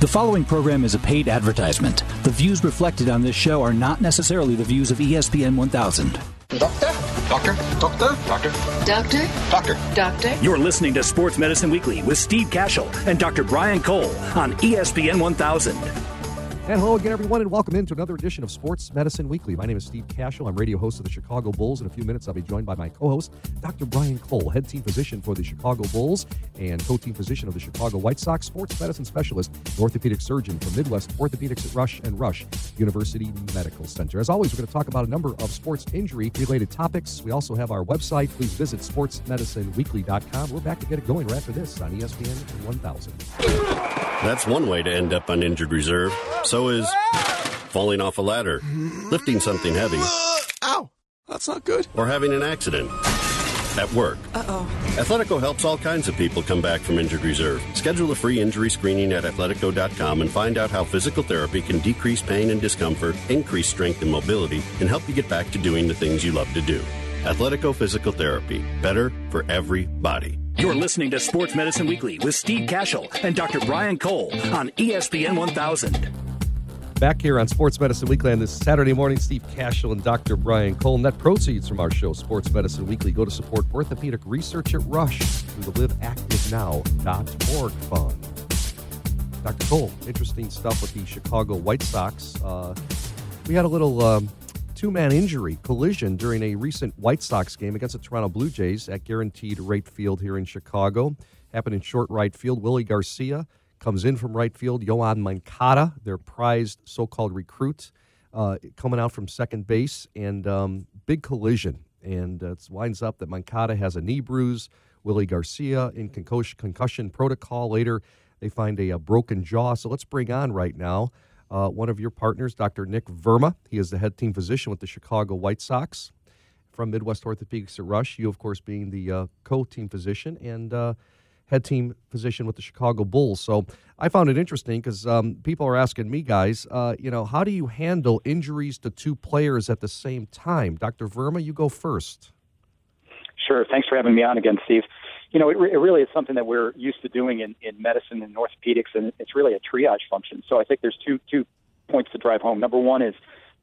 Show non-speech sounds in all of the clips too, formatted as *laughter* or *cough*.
The following program is a paid advertisement. The views reflected on this show are not necessarily the views of ESPN 1000. Doctor? Doctor? Doctor? Doctor? Doctor? Doctor? Doctor? You're listening to Sports Medicine Weekly with Steve Kashul and Dr. Brian Cole on ESPN 1000. And hello again, everyone, and welcome into another edition of Sports Medicine Weekly. My name is Steve Kashul. I'm radio host of the Chicago Bulls. In a few minutes, I'll be joined by my co host, Dr. Brian Cole, head team physician for the Chicago Bulls and co team physician of the Chicago White Sox, sports medicine specialist, orthopedic surgeon from Midwest Orthopedics at Rush and Rush University Medical Center. As always, we're going to talk about a number of sports injury related topics. We also have our website. Please visit sportsmedicineweekly.com. We're back to get it going right after this on ESPN 1000. That's one way to end up on injured reserve. So is falling off a ladder, lifting something heavy, Ow! That's not good. or having an accident. At work. Uh-oh. Athletico helps all kinds of people come back from injured reserve. Schedule a free injury screening at athletico.com and find out how physical therapy can decrease pain and discomfort, increase strength and mobility, and help you get back to doing the things you love to do. Athletico Physical Therapy. Better for everybody. You're listening to Sports Medicine Weekly with Steve Kashul and Dr. Brian Cole on ESPN 1000. Back here on Sports Medicine Weekly on this Saturday morning, Steve Kashul and Dr. Brian Cole. Net proceeds from our show, Sports Medicine Weekly, go to support orthopedic research at Rush through the liveactivenow.org fund. Dr. Cole, interesting stuff with the Chicago White Sox. Uh, we had a little um, two man injury collision during a recent White Sox game against the Toronto Blue Jays at Guaranteed Rate Field here in Chicago. Happened in short right field. Willy Garcia comes in from right field. Yoan Moncada, their prized so called recruit, uh, coming out from second base, and um, big collision. And uh, it winds up that Moncada has a knee bruise. Willy Garcia in concussion, concussion protocol. Later, they find a, a broken jaw. So let's bring on right now uh, one of your partners, Dr. Nick Verma. He is the head team physician with the Chicago White Sox from Midwest Orthopedics at Rush. You, of course, being the uh, co team physician and uh, head team physician with the Chicago Bulls. So I found it interesting because um, people are asking me, guys, uh, you know, how do you handle injuries to two players at the same time? Dr. Verma, you go first. Sure. Thanks for having me on again, Steve. You know, it, re- it really is something that we're used to doing in, in medicine and orthopedics, and it's really a triage function. So I think there's two two points to drive home. Number one is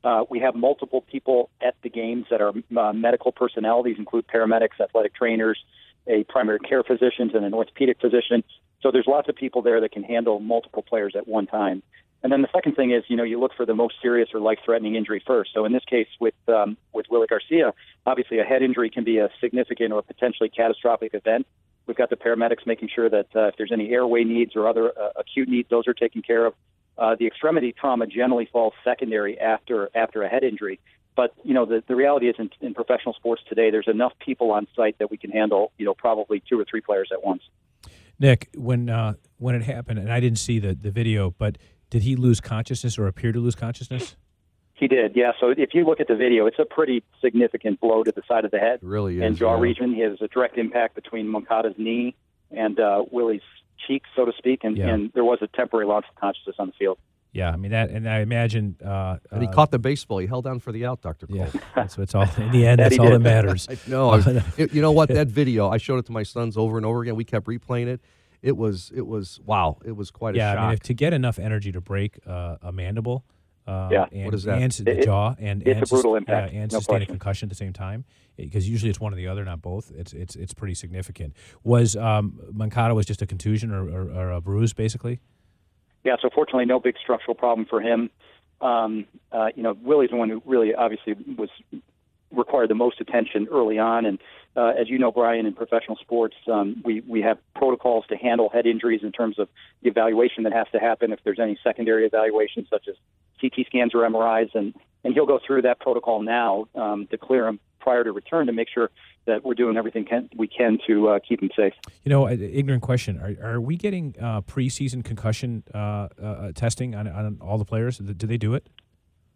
uh, we have multiple people at the games that are uh, medical personnel. These include paramedics, athletic trainers, a primary care physician, and an orthopedic physician. So there's lots of people there that can handle multiple players at one time. And then the second thing is, you know, you look for the most serious or life-threatening injury first. So in this case, with um, with Willy Garcia, obviously a head injury can be a significant or potentially catastrophic event. We've got the paramedics making sure that uh, if there's any airway needs or other uh, acute needs, those are taken care of. Uh, the extremity trauma generally falls secondary after after a head injury. But you know, the, the reality is in, in professional sports today, there's enough people on site that we can handle, you know, probably two or three players at once. Nick, when uh, when it happened, and I didn't see the, the video, but did he lose consciousness or appear to lose consciousness? He did, yeah. So if you look at the video, it's a pretty significant blow to the side of the head It really is. and jaw yeah. region. He has a direct impact between Moncada's knee and uh, Willy's cheek, so to speak, and, Yeah. and there was a temporary loss of consciousness on the field. Yeah, I mean that, and I imagine. Uh, And he uh, caught the baseball. He held down for the out, Dr. Cole. Yeah, *laughs* that's what's all. In the *laughs* end, That that's all did. that *laughs* matters. No, I it- you know what? That video, I showed it to my sons over and over again. We kept replaying it. It was, it was, wow! It was quite a shot. yeah. I mean, if, to get enough energy to break uh, a mandible, uh, Yeah. and, What is that? and the It- jaw, and it's and a brutal sus- impact, yeah, and no sustain a concussion at the same time, because usually it's one or the other, not both. It's it's it's pretty significant. Was um, Moncada was just a contusion or, or, or a bruise, basically? Yeah, so fortunately, no big structural problem for him. Um, uh, you know, Willy's the one who really obviously was required the most attention early on. And uh, as you know, Brian, in professional sports, um, we we have protocols to handle head injuries in terms of the evaluation that has to happen if there's any secondary evaluations such as CT scans or MRIs, and and he'll go through that protocol now um, to clear him prior to return to make sure that we're doing everything can, we can to uh, keep him safe. You know, uh, ignorant question: Are, are we getting uh, preseason concussion uh, uh, testing on, on all the players? Do they do it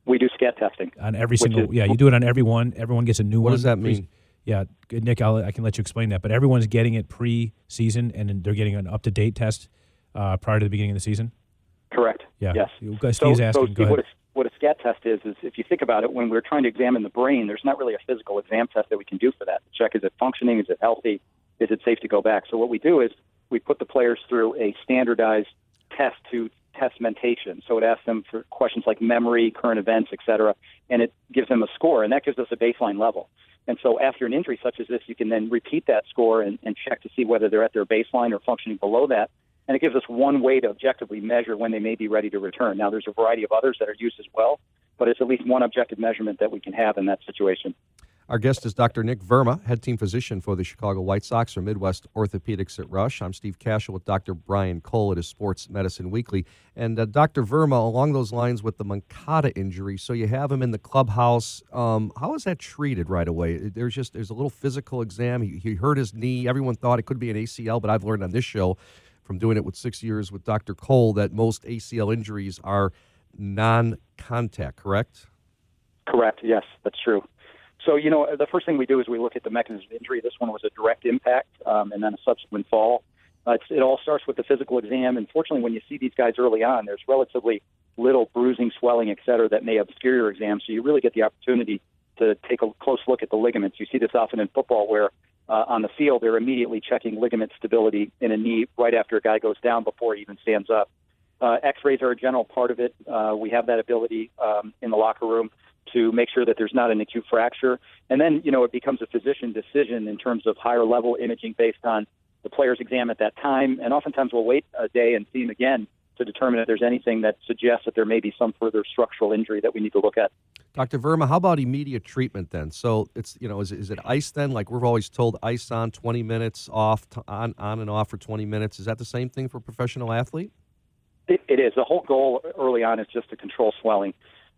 We do SCAT testing. on every single? is- yeah, you do it on everyone. Everyone gets a new one. What does that mean? Yeah, good, Nick, I'll, I can let you explain that. But everyone's getting it pre-season, and they're getting an up-to-date test uh, prior to the beginning of the season. Correct. Yeah. Yes. You guys- So, Steve's so asking. Steve, go what ahead. a, what a SCAT test is, is if you think about it, when we're trying to examine the brain, there's not really a physical exam test that we can do for that. Check is it functioning? Is it healthy? Is it safe to go back? So what we do is we put the players through a standardized test to test mentation. So it asks them for questions like memory, current events, et cetera, and it gives them a score, and that gives us a baseline level. And so after an injury such as this, you can then repeat that score and, and check to see whether they're at their baseline or functioning below that. And it gives us one way to objectively measure when they may be ready to return. Now, there's a variety of others that are used as well, but it's at least one objective measurement that we can have in that situation. Our guest is Dr. Nick Verma, head team physician for the Chicago White Sox or Midwest Orthopedics at Rush. I'm Steve Kashul with Dr. Brian Cole at his Sports Medicine Weekly. And uh, Dr. Verma, along those lines with the Moncada injury, so you have him in the clubhouse. Um, how is that treated right away? There's just there's a little physical exam. He, he hurt his knee. Everyone thought it could be an ACL, but I've learned on this show from doing it with six years with Dr. Cole that most ACL injuries are non-contact. Correct? Correct. Yes, that's true. So, you know, the first thing we do is we look at the mechanism of injury. This one was a direct impact um, and then a subsequent fall. Uh, it all starts with the physical exam. And fortunately, when you see these guys early on, there's relatively little bruising, swelling, et cetera, that may obscure your exam. So you really get the opportunity to take a close look at the ligaments. You see this often in football where uh, on the field they're immediately checking ligament stability in a knee right after a guy goes down before he even stands up. Uh, X-rays are a general part of it. Uh, we have that ability um, in the locker room to make sure that there's not an acute fracture. And then, you know, it becomes a physician decision in terms of higher level imaging based on the player's exam at that time. And oftentimes we'll wait a day and see him again to determine if there's anything that suggests that there may be some further structural injury that we need to look at. Dr. Verma, how about immediate treatment then? So it's you know is, is it ice then? Like we're always told, ice on 20 minutes, off on on and off for 20 minutes. Is that the same thing for a professional athlete? It, it is. The whole goal early on is just to control swelling.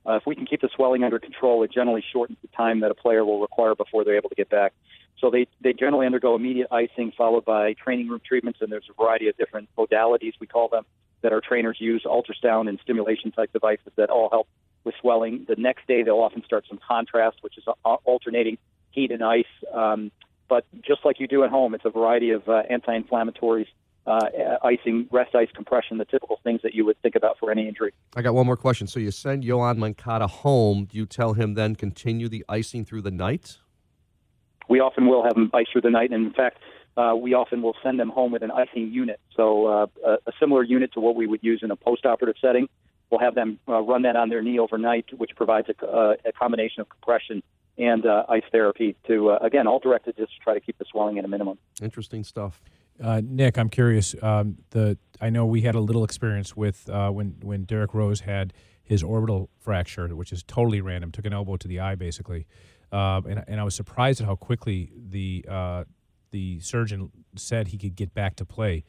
Uh, if we can keep the swelling under control, it generally shortens the time that a player will require before they're able to get back. So they, they generally undergo immediate icing followed by training room treatments, and there's a variety of different modalities, we call them, that our trainers use, ultrasound and stimulation type devices that all help with swelling. The next day, they'll often start some contrast, which is uh, alternating heat and ice. Um, but just like you do at home, it's a variety of uh, anti inflammatories uh, icing, rest ice compression, the typical things that you would think about for any injury. I got one more question. So you send Yoan Moncada home. Do you tell him then continue the icing through the night? We often will have him ice through the night, and in fact, uh, we often will send them home with an icing unit. So uh, a, a, similar unit to what we would use in a post-operative setting. We'll have them uh, run that on their knee overnight, which provides a, uh, a combination of compression and uh, ice therapy to, uh, again, all directed just to try to keep the swelling at a minimum. Interesting stuff. Uh, Nick, I'm curious. Um, the I know we had a little experience with uh, when when Derrick Rose had his orbital fracture, which is totally random. Took an elbow to the eye, basically, uh, and and I was surprised at how quickly the uh, the surgeon said he could get back to play.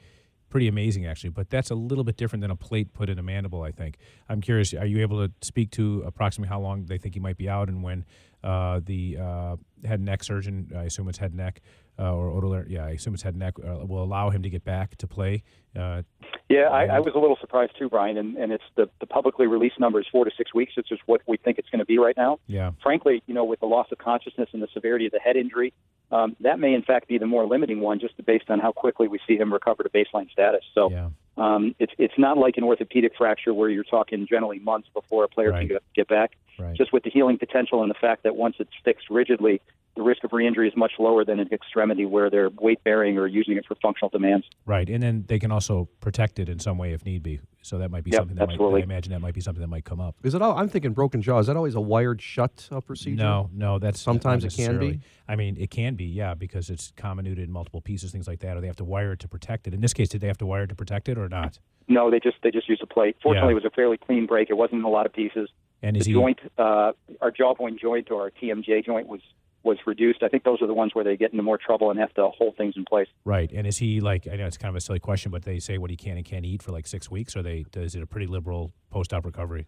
Pretty amazing, actually. But that's a little bit different than a plate put in a mandible. I think. I'm curious. Are you able to speak to approximately how long they think he might be out, and when uh, the uh, head and neck surgeon, I assume it's head and neck, uh, or yeah, I assume it's head and neck, uh, will allow him to get back to play. Uh, yeah, I, I, was a little surprised too, Brian, and, and it's the, the publicly released number is four to six weeks, which is what we think it's going to be right now. Yeah. Frankly, you know, with the loss of consciousness and the severity of the head injury, um, that may in fact be the more limiting one, just based on how quickly we see him recover to baseline status. So yeah. um, it's it's not like an orthopedic fracture where you're talking generally months before a player right. can get, get back. Right. Just with the healing potential and the fact that once it's fixed rigidly, the risk of re-injury is much lower than an extremity where they're weight bearing or using it for functional demands. Right, and then they can also protect it in some way if need be. So that might be yep, something that absolutely. might, I imagine that might be something that might come up. Is it? All, I'm thinking broken jaw. Is that always a wired shut uh, procedure? No, no. That's sometimes it can be. I mean, it can be, yeah, because it's comminuted in multiple pieces, things like that, or they have to wire it to protect it. In this case, did they have to wire it to protect it or not? No, they just they just used a plate. Fortunately, Yeah. it was a fairly clean break. It wasn't in a lot of pieces. And is the he joint, uh, our jawbone joint or our TMJ joint was was reduced. I think those are the ones where they get into more trouble and have to hold things in place. right? And is he like? I know it's kind of a silly question, but they say what he can and can't eat for like six weeks, or they is it a pretty liberal post-op recovery?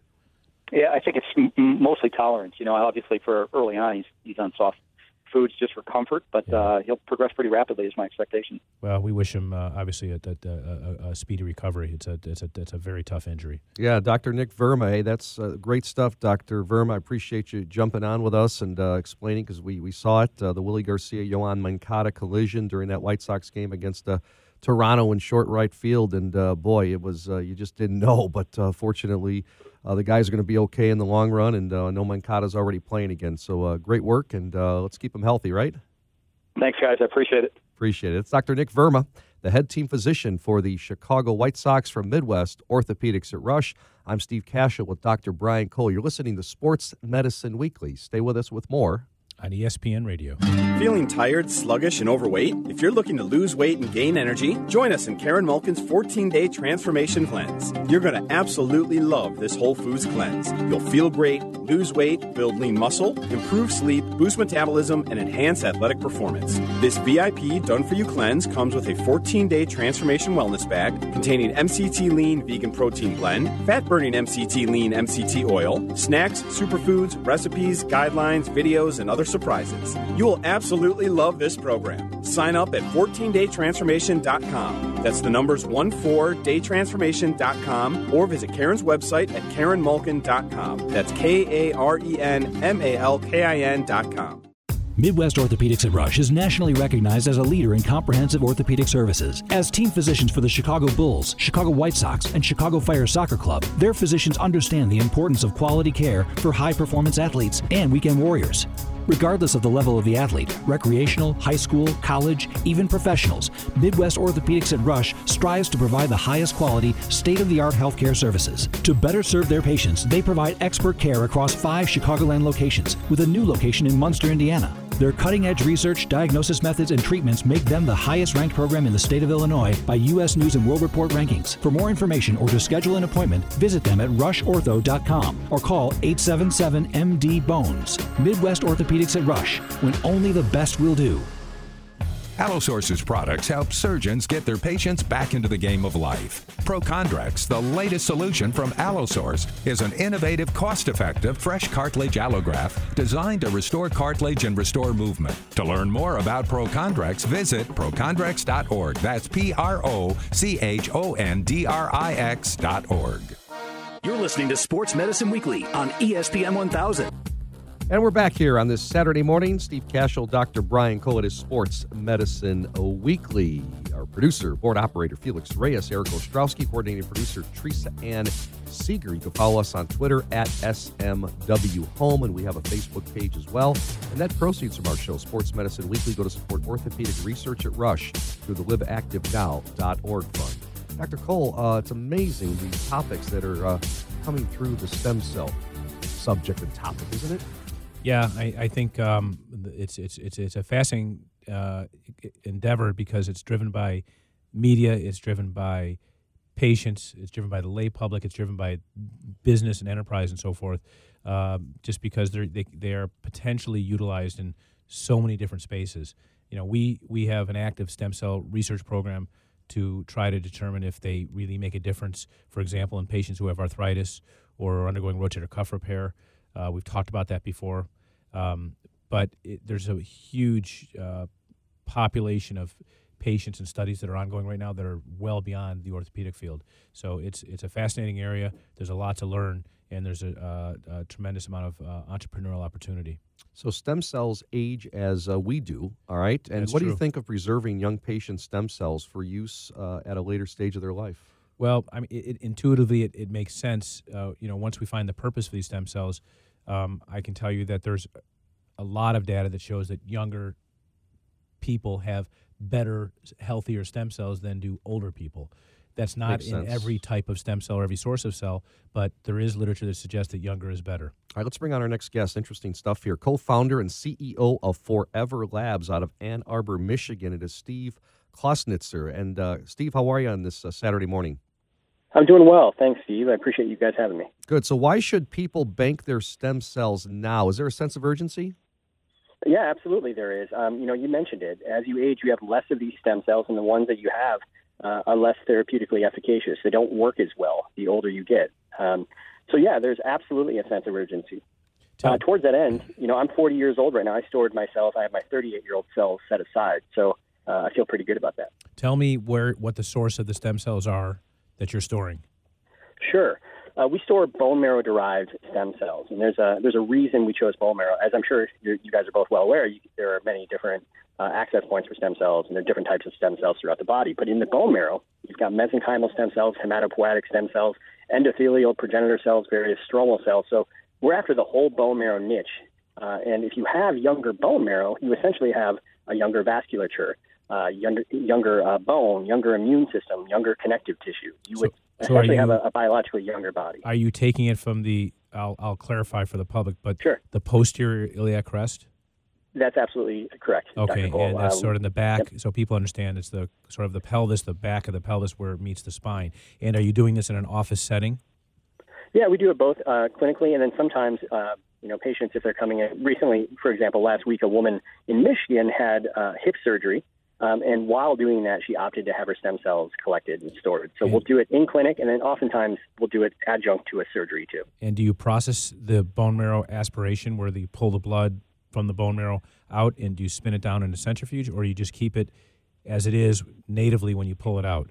Yeah, I think it's mostly tolerance. You know, obviously for early on, he's he's on soft foods just for comfort, but uh, he'll progress pretty rapidly, is my expectation. Well, we wish him uh, obviously a, a, a, a speedy recovery. It's a it's a it's a very tough injury. Yeah, Dr. Nick Verma. Hey, that's uh, great stuff, Dr. Verma. I appreciate you jumping on with us and uh, explaining because we, we saw it uh, the Willy Garcia Yoan Moncada collision during that White Sox game against uh, Toronto in short right field. And uh, boy, it was, uh, you just didn't know. But uh, fortunately, uh, the guys are going to be okay in the long run. And uh, no Moncada's already playing again. So uh, great work. And uh, let's keep them healthy, right? Thanks, guys. I appreciate it. Appreciate it. It's Dr. Nick Verma, the head team physician for the Chicago White Sox from Midwest Orthopedics at Rush. I'm Steve Kashul with Dr. Brian Cole. You're listening to Sports Medicine Weekly. Stay with us with more on ESPN Radio. Feeling tired, sluggish, and overweight? If you're looking to lose weight and gain energy, join us in Karen Malkin's 14 day transformation cleanse. You're going to absolutely love this Whole Foods cleanse. You'll feel great, lose weight, build lean muscle, improve sleep, boost metabolism, and enhance athletic performance. This VIP done for you cleanse comes with a 14 day transformation wellness bag containing MCT lean vegan protein blend, fat burning MCT lean MCT oil, snacks, superfoods, recipes, guidelines, videos, and other surprises. You will absolutely love this program. Sign up at 14daytransformation.com. That's the numbers 14daytransformation.com or visit Karen's website at karenmalkin.com. That's K A R E N M A L K I N.com. Midwest Orthopedics at Rush is nationally recognized as a leader in comprehensive orthopedic services. As team physicians for the Chicago Bulls, Chicago White Sox, and Chicago Fire Soccer Club, their physicians understand the importance of quality care for high performance athletes and weekend warriors. Regardless of the level of the athlete, recreational, high school, college, even professionals, Midwest Orthopedics at Rush strives to provide the highest quality, state of the art healthcare services. To better serve their patients, they provide expert care across five Chicagoland locations, with a new location in Munster, Indiana. Their cutting edge research, diagnosis methods, and treatments make them the highest ranked program in the state of Illinois by U.S. News and World Report rankings. For more information or to schedule an appointment, visit them at rushortho.com or call 877 MD Bones. Midwest Orthopedics at Rush, when only the best will do. Allosource's products help surgeons get their patients back into the game of life. ProChondrix, the latest solution from Allosource, is an innovative, cost-effective, fresh cartilage allograft designed to restore cartilage and restore movement. To learn more about ProChondrix, visit prochondrix.org. That's P-R-O-C-H-O-N-D-R-I-X.org. You're listening to Sports Medicine Weekly on ESPN 1000. And we're back here on this Saturday morning. Steve Kashul, Dr. Brian Cole at his Sports Medicine Weekly. Our producer, board operator Felix Reyes, Eric Ostrowski, coordinating producer Teresa Ann Seeger. You can follow us on Twitter at SMW Home, and we have a Facebook page as well. And that proceeds from our show, Sports Medicine Weekly, go to support orthopedic research at Rush through the liveactivenow.org fund. Dr. Cole, uh, it's amazing the topics that are uh, coming through the stem cell subject and topic, isn't it? Yeah, I, I think um, it's it's it's it's a fascinating uh, endeavor because it's driven by media, it's driven by patients, it's driven by the lay public, it's driven by business and enterprise and so forth. Um, just because they're they, they are potentially utilized in so many different spaces. You know, we we have an active stem cell research program to try to determine if they really make a difference. For example, in patients who have arthritis or are undergoing rotator cuff repair. Uh, we've talked about that before. Um, but it, there's a huge uh, population of patients and studies that are ongoing right now that are well beyond the orthopedic field. So it's it's a fascinating area. There's a lot to learn, and there's a, uh, a tremendous amount of uh, entrepreneurial opportunity. So stem cells age as uh, we do, all right. And That's what do you think of preserving young patients' stem cells for use uh, at a later stage of their life? Well, I mean, it, it, intuitively, it, it makes sense. Uh, you know, once we find the purpose for these stem cells, um, I can tell you that there's a lot of data that shows that younger people have better, healthier stem cells than do older people. That's not Makes in sense. every type of stem cell or every source of cell, but there is literature that suggests that younger is better. All right, let's bring on our next guest. Interesting stuff here. Co founder and CEO of Forever Labs out of Ann Arbor, Michigan. It is Steve Clausnitzer. And uh, Steve, how are you on this uh, Saturday morning? I'm doing well. Thanks, Steve. I appreciate you guys having me. Good. So, why should people bank their stem cells now? Is there a sense of urgency? Yeah, absolutely, there is. Um, you know, you mentioned it. As you age, you have less of these stem cells, and the ones that you have uh, are less therapeutically efficacious. They don't work as well the older you get. Um, so, yeah, there's absolutely a sense of urgency. Uh, towards that end, you know, I'm 40 years old right now. I stored myself. I have my 38 year old cells set aside, so uh, I feel pretty good about that. Tell me where what the source of the stem cells are that you're storing. Sure. Uh, we store bone marrow derived stem cells, and there's a there's a reason we chose bone marrow. As I'm sure you guys are both well aware, you, there are many different uh, access points for stem cells, and there are different types of stem cells throughout the body. But in the bone marrow, you've got mesenchymal stem cells, hematopoietic stem cells, endothelial progenitor cells, various stromal cells. So we're after the whole bone marrow niche. Uh, and if you have younger bone marrow, you essentially have a younger vasculature. Uh, younger, younger uh, bone, younger immune system, younger connective tissue. You would so are essentially have a, a biologically younger body. Are you taking it from the? I'll, I'll clarify for the public, but Sure. the posterior iliac crest. That's absolutely correct. Okay, and that's Um, sort of in the back, so people understand it's the sort of the pelvis, the back of the pelvis where it meets the spine. And are you doing this in an office setting? Yeah, we do it both uh, clinically, and then sometimes, uh, you know, patients if they're coming in. Recently, for example, last week, a woman in Michigan had uh, hip surgery, um, and while doing that, she opted to have her stem cells collected and stored. So we'll do it in clinic, and then oftentimes we'll do it adjunct to a surgery too. And do you process the bone marrow aspiration where you pull the blood from the bone marrow out and do you spin it down in a centrifuge or you just keep it as it is natively when you pull it out?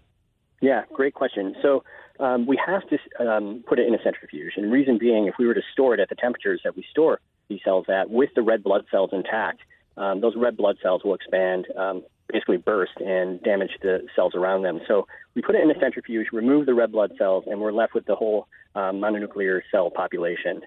Yeah, great question. So um, we have to um, put it in a centrifuge, and the reason being, if we were to store it at the temperatures that we store these cells at, with the red blood cells intact, um, those red blood cells will expand, um, basically burst, and damage the cells around them. So we put it in a centrifuge, remove the red blood cells, and we're left with the whole um, mononuclear cell population.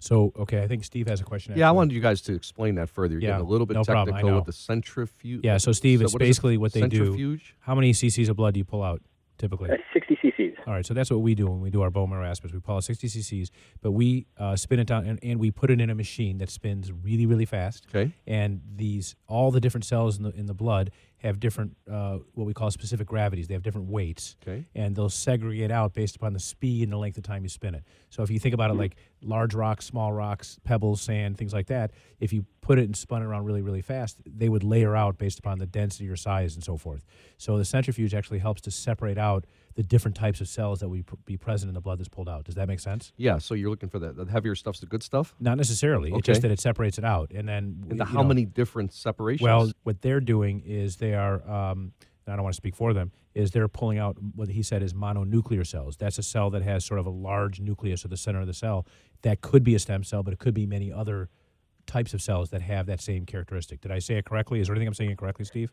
So, okay, I think Steve has a question. Yeah, I after wanted you guys to explain that further. You're Yeah, getting a little bit no problem, technical know. with the centrifuge. Yeah, so Steve, it's what is it? basically what they centrifuge? do. How many cc's of blood do you pull out typically? Uh, 60 cc's. All right, so that's what we do when we do our bone marrow aspirates. We pull out 60 cc's, but we uh, spin it down and, and we put it in a machine that spins really, really fast. Okay. And these all the different cells in the in the blood have different uh, what we call specific gravities. They have different weights. Okay. And they'll segregate out based upon the speed and the length of time you spin it. So if you think about it like large rocks, small rocks, pebbles, sand, things like that, if you put it and spun it around really, really fast, they would layer out based upon the density or size and so forth. So the centrifuge actually helps to separate out the different types of cells that would be present in the blood that's pulled out. Does that make sense? Yeah, so you're looking for that. The heavier stuff's the good stuff? Not necessarily. It's just that it separates it out, and then And you how know, many different separations? Well, what they're doing is they are. Um, and I don't want to speak for them. Is they're pulling out what he said is mononuclear cells. That's a cell that has sort of a large nucleus at the center of the cell. That could be a stem cell, but it could be many other types of cells that have that same characteristic. Did I say it correctly? Is there anything I'm saying incorrectly, Steve?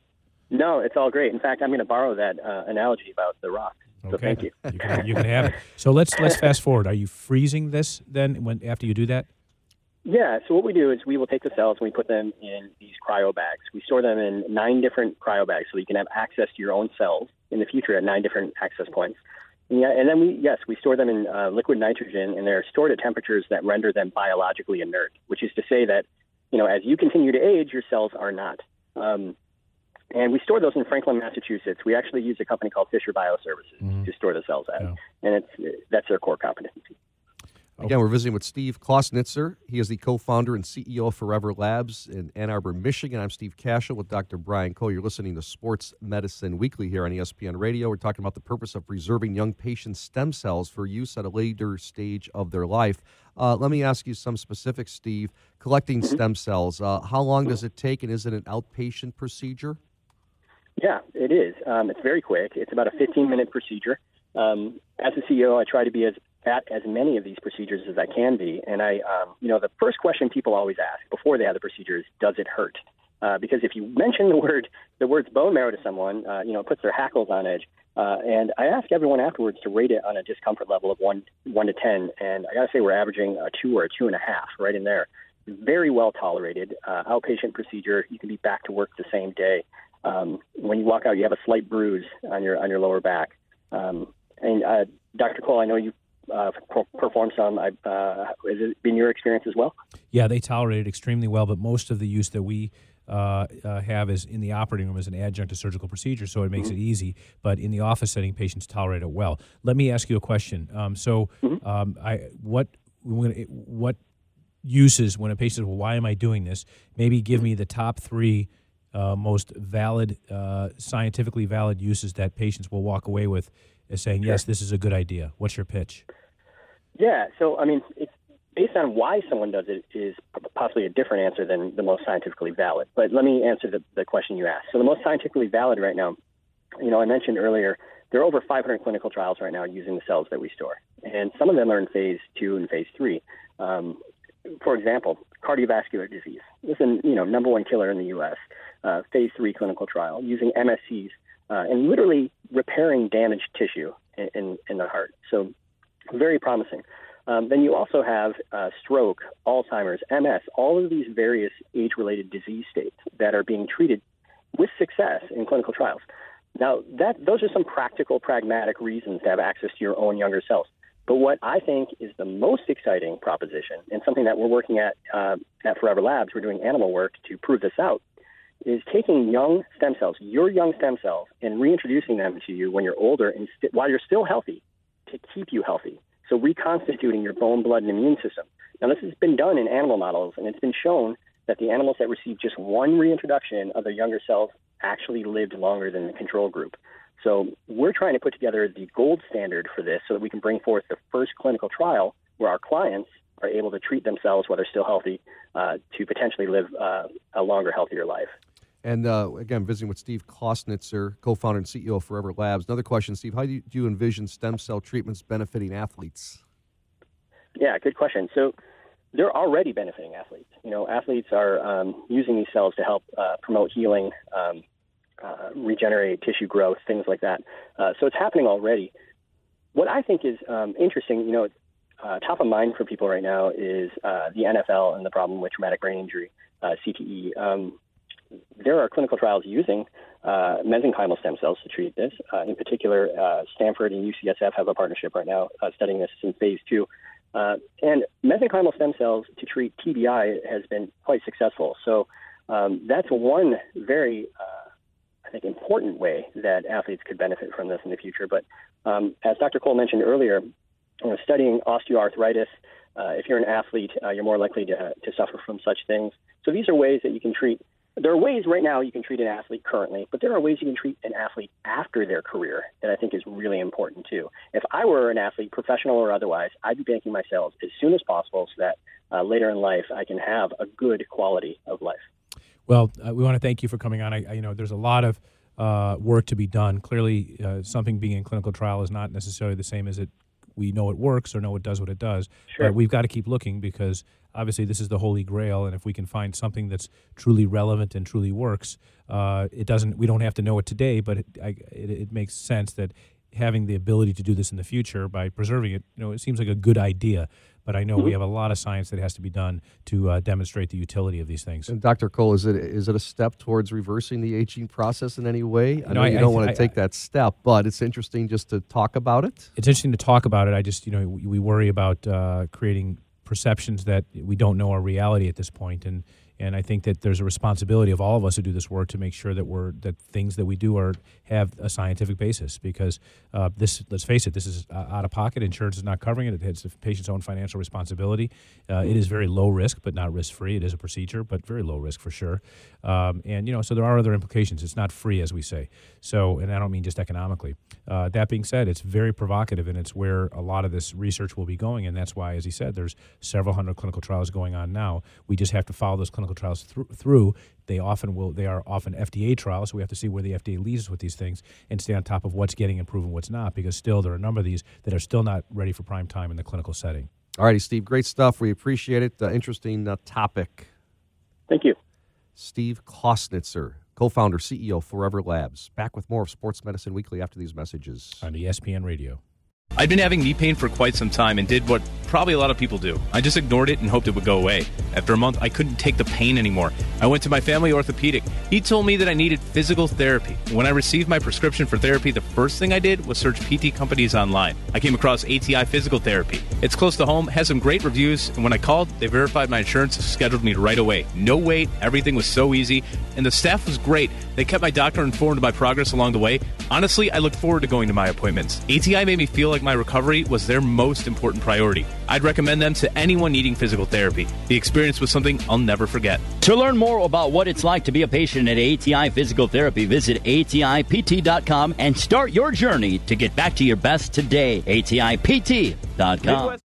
No, it's all great. In fact, I'm going to borrow that uh, analogy about the rock. So Okay. thank you. You can, you can have it. *laughs* So let's let's fast forward. Are you freezing this then when after you do that? Yeah, so what we do is we will take the cells and we put them in these cryo bags. We store them in nine different cryo bags so you can have access to your own cells in the future at nine different access points. And, yeah, and then we, yes, we store them in uh, liquid nitrogen and they're stored at temperatures that render them biologically inert, which is to say that, you know, as you continue to age, your cells are not. Um, and we store those in Franklin, Massachusetts. We actually use a company called Fisher Bioservices to store the cells at, and it's that's their core competency. Again, we're visiting with Steve Clausnitzer. He is the co-founder and CEO of Forever Labs in Ann Arbor, Michigan. I'm Steve Kashul with Dr. Brian Cole. You're listening to Sports Medicine Weekly here on ESPN Radio. We're talking about the purpose of preserving young patients' stem cells for use at a later stage of their life. Uh, let me ask you some specifics, Steve. Collecting stem cells, uh, how long does it take, and is it an outpatient procedure? Yeah, it is. Um, it's very quick. It's about a 15 minute procedure. Um, as a CEO, I try to be as at as many of these procedures as I can be. And I, um, you know, the first question people always ask before they have the procedure is, "Does it hurt?" Uh, because if you mention the word the words bone marrow to someone, uh, you know, it puts their hackles on edge. Uh, and I ask everyone afterwards to rate it on a discomfort level of one one to ten. And I got to say, we're averaging a two or a two and a half, right in there. Very well tolerated uh, outpatient procedure. You can be back to work the same day. Um, when you walk out, you have a slight bruise on your on your lower back. Um, and uh, Dr. Cole, I know you uh, per- performed some. I, uh, has it been your experience as well? Yeah, they tolerate it extremely well, but most of the use that we uh, uh, have is in the operating room as an adjunct to surgical procedure, so it makes it easy. But in the office setting, patients tolerate it well. Let me ask you a question. Um, so, um, I what when, what uses when a patient says, "Well, why am I doing this?" Maybe give me the top three uh, most valid, uh, scientifically valid uses that patients will walk away with as saying, "Yes, this is a good idea." What's your pitch? Yeah. So, I mean, it's based on why someone does it is possibly a different answer than the most scientifically valid. But let me answer the, the question you asked. So, the most scientifically valid right now, you know, I mentioned earlier, there are over 500 clinical trials right now using the cells that we store, and some of them are in phase two and phase three. Um, for example, cardiovascular disease. This is, you know, number one killer in the U.S. Uh, phase three clinical trial using MSCs uh, and literally repairing damaged tissue in, in, the heart. So, very promising. Um, then you also have uh, stroke, Alzheimer's, MS, all of these various age-related disease states that are being treated with success in clinical trials. Now, that those are some practical, pragmatic reasons to have access to your own younger cells. But what I think is the most exciting proposition, and something that we're working at uh, at Forever Labs, we're doing animal work to prove this out, is taking young stem cells, your young stem cells, and reintroducing them to you when you're older and st- while you're still healthy to keep you healthy. So reconstituting your bone, blood, and immune system. Now, this has been done in animal models, and it's been shown that the animals that received just one reintroduction of their younger cells actually lived longer than the control group. So we're trying to put together the gold standard for this so that we can bring forth the first clinical trial where our clients are able to treat themselves while they're still healthy uh, to potentially live uh, a longer, healthier life. And uh, again, visiting with Steve Clausnitzer, co founder and CEO of Forever Labs. Another question, Steve How do you, do you envision stem cell treatments benefiting athletes? Yeah, good question. So they're already benefiting athletes. You know, athletes are um, using these cells to help uh, promote healing, um, uh, regenerate tissue growth, things like that. Uh, so it's happening already. What I think is um, interesting, you know, uh, top of mind for people right now is uh, the NFL and the problem with traumatic brain injury, uh, CTE. There are clinical trials using uh, mesenchymal stem cells to treat this. Uh, in particular, uh, Stanford and UCSF have a partnership right now uh, studying this in phase two. Uh, and mesenchymal stem cells to treat TBI has been quite successful. So um, that's one very, uh, I think, important way that athletes could benefit from this in the future. But um, as Dr. Cole mentioned earlier, you know, studying osteoarthritis, if you're an athlete, you're more likely to, to suffer from such things. So these are ways that you can treat there are ways right now you can treat an athlete currently, but there are ways you can treat an athlete after their career that I think is really important too. If I were an athlete, professional or otherwise, I'd be banking my cells as soon as possible so that uh, later in life I can have a good quality of life. Well, uh, we want to thank you for coming on. I, I, you know, there's a lot of uh, work to be done. Clearly, uh, something being in clinical trial is not necessarily the same as it we know it works or know it does what it does. Sure. But we've got to keep looking because obviously this is the holy grail, and if we can find something that's truly relevant and truly works, uh, it doesn't. We don't have to know it today, but it, I, it, it makes sense that having the ability to do this in the future by preserving it, you know, it seems like a good idea. But I know mm-hmm. we have a lot of science that has to be done to uh, demonstrate the utility of these things. And Dr. Cole, is it is it a step towards reversing the aging process in any way? I know I, you don't I, want to take that step, but it's interesting just to talk about it. It's interesting to talk about it. I just, you know, we, we worry about uh, creating perceptions that we don't know are reality at this point, and and I think that there's a responsibility of all of us who do this work to make sure that we're that things that we do are have a scientific basis. Because uh, this, let's face it, this is uh, out of pocket. Insurance is not covering it. It's the patient's own financial responsibility. Uh, it is very low risk, but not risk free. It is a procedure, but very low risk for sure. Um, and you know, so there are other implications. It's not free, as we say. So, and I don't mean just economically. Uh, that being said, it's very provocative, and it's where a lot of this research will be going. And that's why, as he said, there's several hundred clinical trials going on now. We just have to follow those clinical trials through. through. They often will. They are often FDA trials, so we have to see where the FDA leads us with these things and stay on top of what's getting improved and what's not. Because still, there are a number of these that are still not ready for prime time in the clinical setting. All righty, Steve. Great stuff. We appreciate it. Uh, interesting uh, topic. Thank you. Steve Clausnitzer, co founder, CEO, Forever Labs. Back with more of Sports Medicine Weekly after these messages. On ESPN Radio. I'd been having knee pain for quite some time and did what probably a lot of people do. I just ignored it and hoped it would go away. After a month, I couldn't take the pain anymore. I went to my family orthopedic. He told me that I needed physical therapy. When I received my prescription for therapy, the first thing I did was search PT companies online. I came across ATI Physical Therapy. It's close to home, has some great reviews, and when I called, they verified my insurance and scheduled me right away. No wait, everything was so easy, and the staff was great. They kept my doctor informed of my progress along the way. Honestly, I looked forward to going to my appointments. ATI made me feel like my recovery was their most important priority. I'd recommend them to anyone needing physical therapy. The experience was something I'll never forget. To learn more about what it's like to be a patient at ATI Physical Therapy, visit ATIPT.com and start your journey to get back to your best today. ATIPT.com. Midwest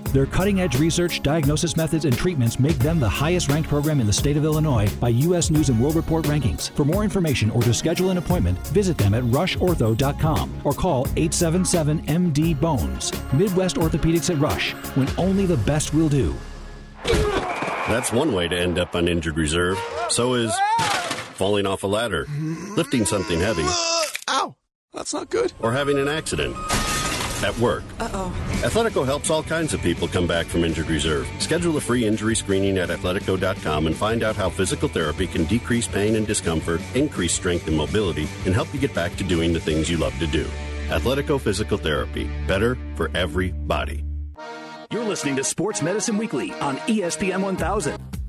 Their cutting edge research, diagnosis methods, and treatments make them the highest ranked program in the state of Illinois by U.S. News and World Report rankings. For more information or to schedule an appointment, visit them at rushortho.com or call 877 MD Bones. Midwest Orthopedics at Rush, when only the best will do. That's one way to end up on injured reserve. So is falling off a ladder, lifting something heavy, Ow! That's not good. or having an accident. At work. Uh-oh. Athletico helps all kinds of people come back from injured reserve. Schedule a free injury screening at athletico.com and find out how physical therapy can decrease pain and discomfort, increase strength and mobility, and help you get back to doing the things you love to do. Athletico Physical Therapy. Better for everybody. You're listening to Sports Medicine Weekly on ESPN 1000.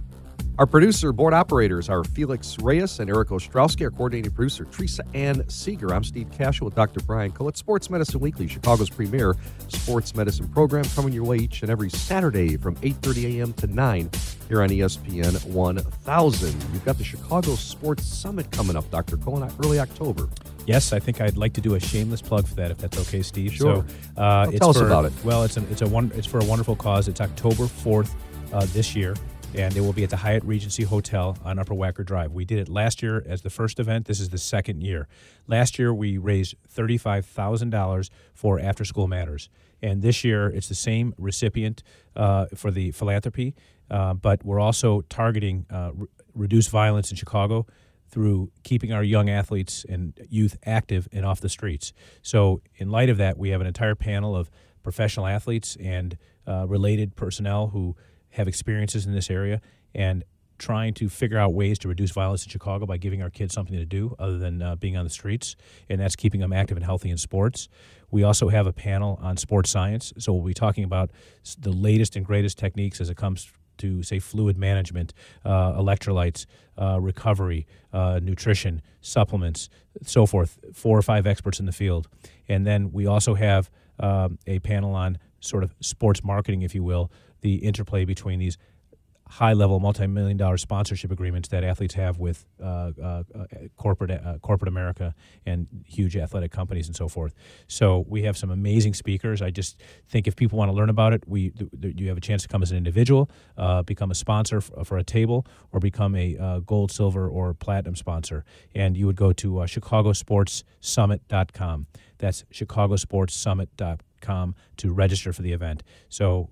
Our producer, board operators are Felix Reyes and Eric Ostrowski. Our coordinating producer, Teresa Ann Seeger. I'm Steve Kashul with Dr. Brian Cole. It's Sports Medicine Weekly, Chicago's premier sports medicine program, coming your way each and every Saturday from 8.30 a.m. to 9 here on ESPN 1000. You've got the Chicago Sports Summit coming up, Dr. Cole, in early October. Yes, I think I'd like to do a shameless plug for that, if that's okay, Steve. Sure. So, uh, Well, it's tell us for- about it. Well, it's a, it's a one it's for a wonderful cause. It's October fourth uh, this year, and it will be at the Hyatt Regency Hotel on Upper Wacker Drive. We did it last year as the first event. This is the second year. Last year we raised thirty five thousand dollars for After School Matters, and this year it's the same recipient uh, for the philanthropy, uh, but we're also targeting uh, re- reduce violence in Chicago through keeping our young athletes and youth active and off the streets. So, in light of that, we have an entire panel of professional athletes and uh, related personnel who have experiences in this area and trying to figure out ways to reduce violence in Chicago by giving our kids something to do other than uh, being on the streets, and that's keeping them active and healthy in sports. We also have a panel on sports science, so we'll be talking about the latest and greatest techniques as it comes to say fluid management, uh, electrolytes, uh, recovery, uh, nutrition, supplements, so forth. Four or five experts in the field, and then we also have um, a panel on sort of sports marketing, if you will, the interplay between these high-level, multi-million dollar sponsorship agreements that athletes have with uh, uh, uh, corporate uh, corporate America and huge athletic companies and so forth. So we have some amazing speakers. I just think if people want to learn about it, we th- th- you have a chance to come as an individual, uh, become a sponsor f- for a table, or become a uh, gold, silver, or platinum sponsor. And you would go to uh, ChicagoSportsSummit.com. That's ChicagoSportsSummit.com to register for the event. So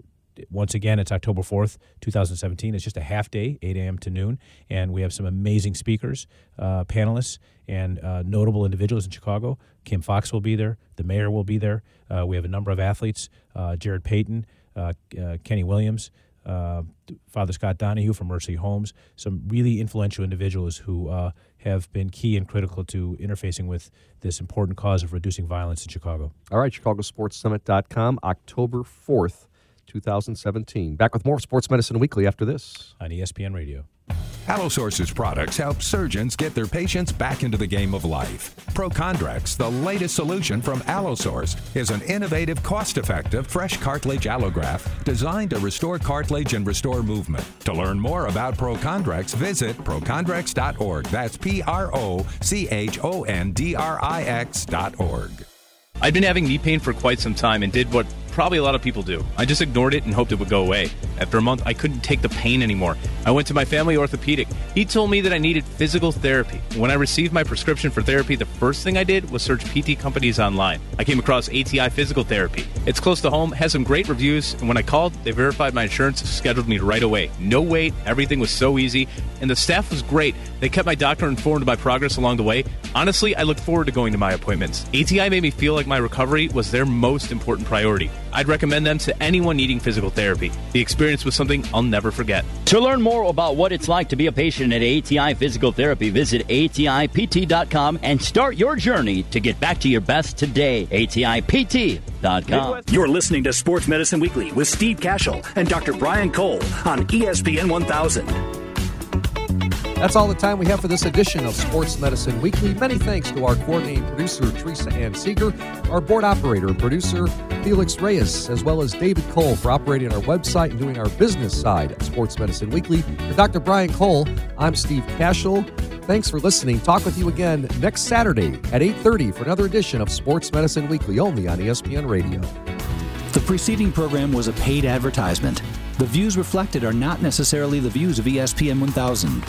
once again, it's October 4th, 2017. It's just a half day, 8 a.m. to noon. And we have some amazing speakers, uh, panelists, and uh, notable individuals in Chicago. Kim Foxx will be there. The mayor will be there. Uh, we have a number of athletes uh, Jarrett Payton, uh, uh, Kenny Williams, Father Scott Donahue from Mercy Homes, some really influential individuals who have been key and critical to interfacing with this important cause of reducing violence in Chicago. All right, ChicagoSportsSummit.com, October 4th, 2017. Back with more of Sports Medicine Weekly after this. On ESPN Radio. Allosource's products help surgeons get their patients back into the game of life. ProChondrix, the latest solution from Allosource, is an innovative, cost-effective, fresh cartilage allograft designed to restore cartilage and restore movement. To learn more about ProChondrix, visit prochondrix.org. That's P-R-O-C-H-O-N-D-R-I-X dot org. I'd been having knee pain for quite some time and did what probably a lot of people do. I just ignored it and hoped it would go away. After a month, I couldn't take the pain anymore. I went to my family orthopedic. He told me that I needed physical therapy. When I received my prescription for therapy, the first thing I did was search PT companies online. I came across ATI Physical Therapy. It's close to home, has some great reviews, and when I called, they verified my insurance, scheduled me right away. No wait, everything was so easy, and the staff was great. They kept my doctor informed of my progress along the way. Honestly, I looked forward to going to my appointments. ATI made me feel like my recovery was their most important priority. I'd recommend them to anyone needing physical therapy. The experience was something I'll never forget. To learn more about what it's like to be a patient at ATI Physical Therapy, visit ATIPT.com and start your journey to get back to your best today. ATIPT.com. You're listening to Sports Medicine Weekly with Steve Kashul and Dr. Brian Cole on ESPN 1000. That's all the time we have for this edition of Sports Medicine Weekly. Many thanks to our coordinating producer, Teresa Ann Seeger, our board operator and producer, Felix Reyes, as well as David Cole for operating our website and doing our business side of Sports Medicine Weekly. For Dr. Brian Cole, I'm Steve Kashul. Thanks for listening. Talk with you again next Saturday at 8.30 for another edition of Sports Medicine Weekly, only on ESPN Radio. The preceding program was a paid advertisement. The views reflected are not necessarily the views of ESPN 1000.